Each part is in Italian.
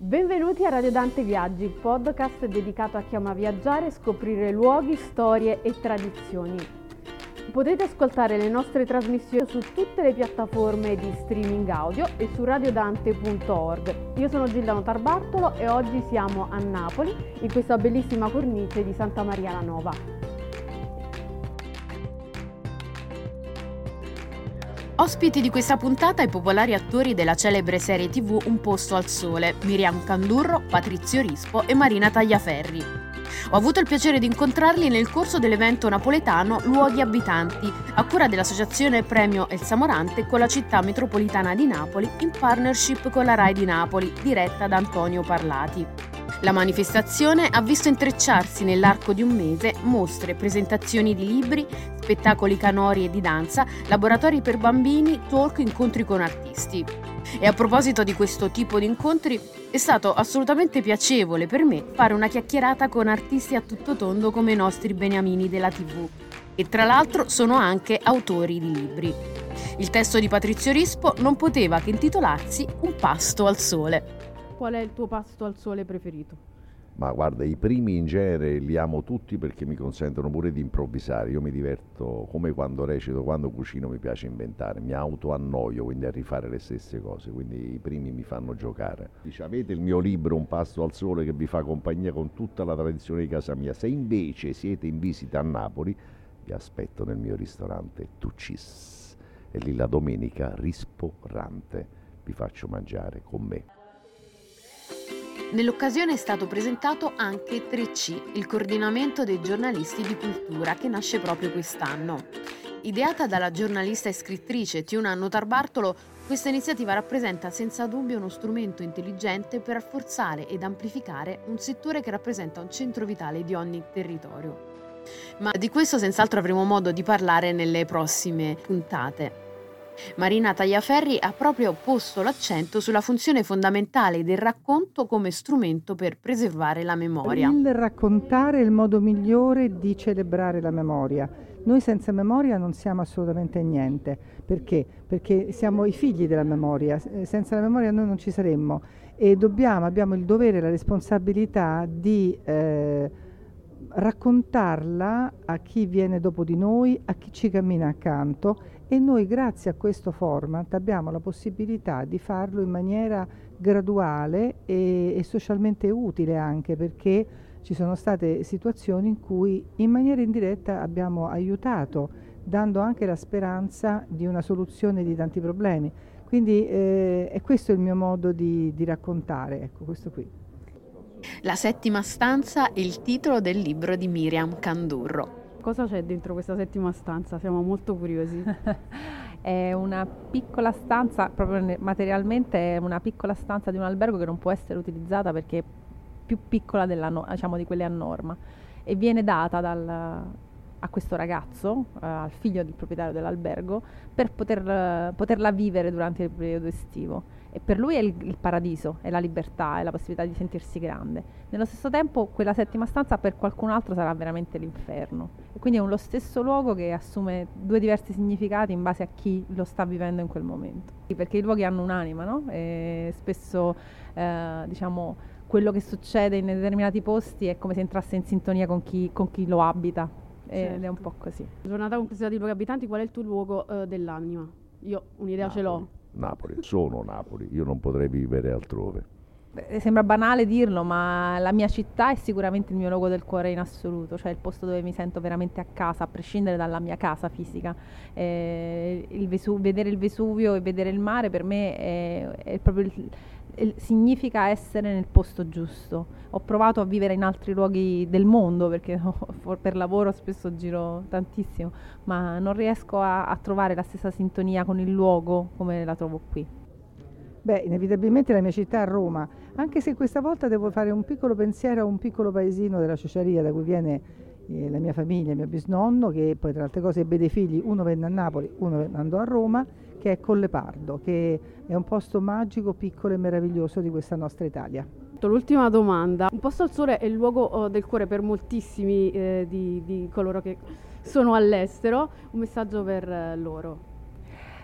Benvenuti a Radio Dante Viaggi, il podcast dedicato a chi ama viaggiare e scoprire luoghi, storie e tradizioni. Potete ascoltare le nostre trasmissioni su tutte le piattaforme di streaming audio e su radiodante.org. Io sono Gilda Tarbartolo e oggi siamo a Napoli, in questa bellissima cornice di Santa Maria la Nova. Ospiti di questa puntata i popolari attori della celebre serie tv Un posto al sole, Miriam Candurro, Patrizio Rispo e Marina Tagliaferri. Ho avuto il piacere di incontrarli nel corso dell'evento napoletano Luoghi Abitanti, a cura dell'associazione Premio El Samorante con la città metropolitana di Napoli in partnership con la RAI di Napoli, diretta da Antonio Parlati. La manifestazione ha visto intrecciarsi nell'arco di un mese mostre, presentazioni di libri, spettacoli canori e di danza, laboratori per bambini, talk, incontri con artisti. E a proposito di questo tipo di incontri, è stato assolutamente piacevole per me fare una chiacchierata con artisti a tutto tondo come i nostri beniamini della TV. E tra l'altro sono anche autori di libri. Il testo di Patrizio Rispo non poteva che intitolarsi Un pasto al sole. Qual è il tuo pasto al sole preferito? Ma guarda, i primi in genere li amo tutti perché mi consentono pure di improvvisare. Io mi diverto come quando recito, quando cucino mi piace inventare, mi autoannoio quindi a rifare le stesse cose, quindi i primi mi fanno giocare. Dice, avete il mio libro Un pasto al sole che vi fa compagnia con tutta la tradizione di casa mia. Se invece siete in visita a Napoli, vi aspetto nel mio ristorante Tucis. E lì la domenica ristorante vi faccio mangiare con me. Nell'occasione è stato presentato anche 3C, il coordinamento dei giornalisti di cultura, che nasce proprio quest'anno. Ideata dalla giornalista e scrittrice Tiuna Notarbartolo, questa iniziativa rappresenta senza dubbio uno strumento intelligente per rafforzare ed amplificare un settore che rappresenta un centro vitale di ogni territorio. Ma di questo senz'altro avremo modo di parlare nelle prossime puntate. Marina Tagliaferri ha proprio posto l'accento sulla funzione fondamentale del racconto come strumento per preservare la memoria. Il raccontare è il modo migliore di celebrare la memoria. Noi senza memoria non siamo assolutamente niente. Perché? Perché siamo i figli della memoria. Senza la memoria noi non ci saremmo e dobbiamo, abbiamo il dovere e la responsabilità di eh, raccontarla a chi viene dopo di noi, a chi ci cammina accanto e noi grazie a questo format abbiamo la possibilità di farlo in maniera graduale e, e socialmente utile anche perché ci sono state situazioni in cui in maniera indiretta abbiamo aiutato dando anche la speranza di una soluzione di tanti problemi. Quindi eh, è questo il mio modo di, di raccontare, ecco questo qui. La settima stanza è il titolo del libro di Miriam Candurro. Cosa c'è dentro questa settima stanza? Siamo molto curiosi. è una piccola stanza, proprio materialmente è una piccola stanza di un albergo che non può essere utilizzata perché è più piccola della, diciamo, di quelle a norma e viene data dal, a questo ragazzo, uh, al figlio del proprietario dell'albergo, per poter, uh, poterla vivere durante il periodo estivo e per lui è il, il, paradiso, è la libertà, è la possibilità di sentirsi grande. Nello stesso tempo quella settima stanza per qualcun altro sarà veramente l'inferno. E quindi è lo stesso luogo che assume due diversi significati in base a chi lo sta vivendo in quel momento. Perché i luoghi hanno un'anima, no? E spesso eh, diciamo quello che succede in determinati posti è come se entrasse in sintonia con chi, con chi lo abita. Certo. Ed è un po' così. Giornata complessiva di luoghi abitanti, qual è il tuo luogo uh, dell'anima? Io un'idea Napoli. ce l'ho. Napoli, sono Napoli, io non potrei vivere altrove. Beh, sembra banale dirlo, ma la mia città è sicuramente il mio luogo del cuore in assoluto, cioè il posto dove mi sento veramente a casa, a prescindere dalla mia casa fisica. Eh, il Vesu- vedere il Vesuvio e vedere il mare per me è, è proprio il, significa essere nel posto giusto. Ho provato a vivere in altri luoghi del mondo perché per lavoro spesso giro tantissimo, ma non riesco a, a trovare la stessa sintonia con il luogo come la trovo qui. Beh, inevitabilmente la mia città è Roma, anche se questa volta devo fare un piccolo pensiero a un piccolo paesino della Ciociaria da cui viene eh, la mia famiglia, il mio bisnonno, che poi tra altre cose ebbe dei figli, uno venne a Napoli, uno andò a Roma che è Collepardo, che è un posto magico, piccolo e meraviglioso di questa nostra Italia. L'ultima domanda, un posto al sole è il luogo oh, del cuore per moltissimi eh, di, di, coloro che sono all'estero, un messaggio per eh, loro?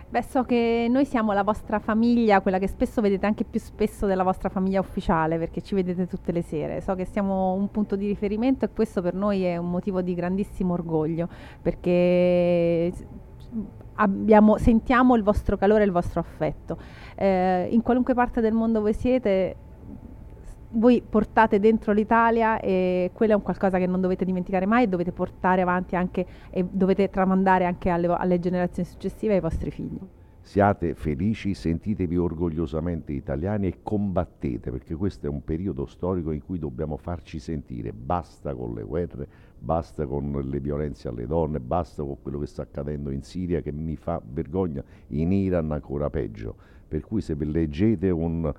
Beh, so che noi siamo la vostra famiglia, quella che spesso vedete anche più spesso della vostra famiglia ufficiale, perché ci vedete tutte le sere. So che siamo un punto di riferimento e questo per noi è un motivo di grandissimo orgoglio, perché abbiamo, sentiamo il vostro calore e il vostro affetto. Eh, in qualunque parte del mondo voi siete, voi portate dentro l'Italia e quello è un qualcosa che non dovete dimenticare mai e dovete portare avanti anche e dovete tramandare anche alle, alle generazioni successive ai vostri figli. Siate felici, sentitevi orgogliosamente italiani e combattete, perché questo è un periodo storico in cui dobbiamo farci sentire. Basta con le guerre, basta con le violenze alle donne, basta con quello che sta accadendo in Siria che mi fa vergogna, in Iran ancora peggio. Per cui se leggete un,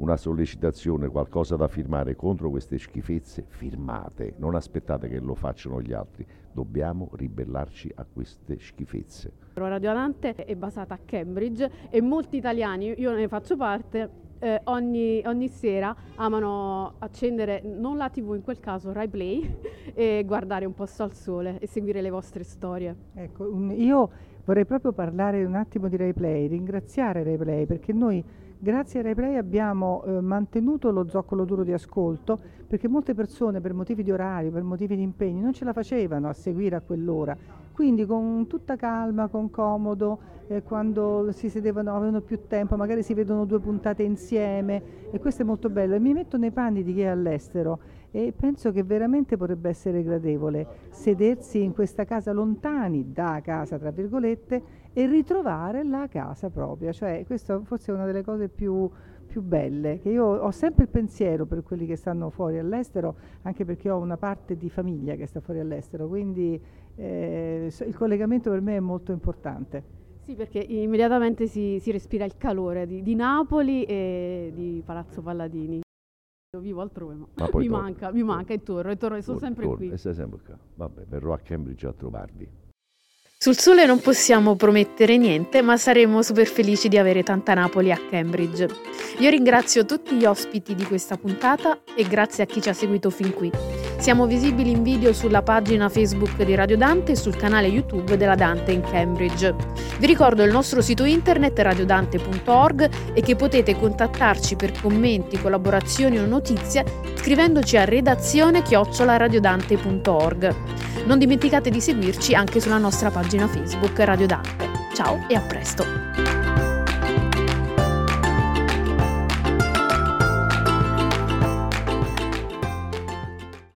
una sollecitazione, qualcosa da firmare contro queste schifezze, firmate, non aspettate che lo facciano gli altri, dobbiamo ribellarci a queste schifezze. Radio Anante è basata a Cambridge e molti italiani, io ne faccio parte, eh, ogni, ogni, sera amano accendere non la tv in quel caso Rai Play e guardare un posto al sole e seguire le vostre storie ecco io vorrei proprio parlare un attimo di Rai Play ringraziare Rai Play perché noi Grazie a RaiPlay abbiamo eh, mantenuto lo zoccolo duro di ascolto perché molte persone per motivi di orario, per motivi di impegni non ce la facevano a seguire a quell'ora. Quindi con tutta calma, con comodo, eh, quando si sedevano, avevano più tempo, magari si vedono due puntate insieme e questo è molto bello. E mi metto nei panni di chi è all'estero e penso che veramente potrebbe essere gradevole sedersi in questa casa lontani da casa, tra virgolette, e ritrovare la casa propria. Cioè, questa forse è una delle cose più, più belle, che io ho sempre il pensiero per quelli che stanno fuori all'estero, anche perché ho una parte di famiglia che sta fuori all'estero, quindi eh, il collegamento per me è molto importante. Sì, perché immediatamente si, si respira il calore di, di Napoli e di Palazzo Palladini. Io vivo altrove, ma, ma mi, manca, mi manca e torno, e torno e sono torno, sempre torno, qui. E sei sempre qua. Vabbè, verrò a Cambridge a trovarvi. Sul sole non possiamo promettere niente, ma saremo super felici di avere tanta Napoli a Cambridge. Io ringrazio tutti gli ospiti di questa puntata e grazie a chi ci ha seguito fin qui. Siamo visibili in video sulla pagina Facebook di Radio Dante e sul canale YouTube della Dante in Cambridge. Vi ricordo il nostro sito internet radiodante.org e che potete contattarci per commenti, collaborazioni o notizie scrivendoci a redazione chiocciolaradiodante.org. Non dimenticate di seguirci anche sulla nostra pagina Facebook Radio Dante. Ciao e a presto!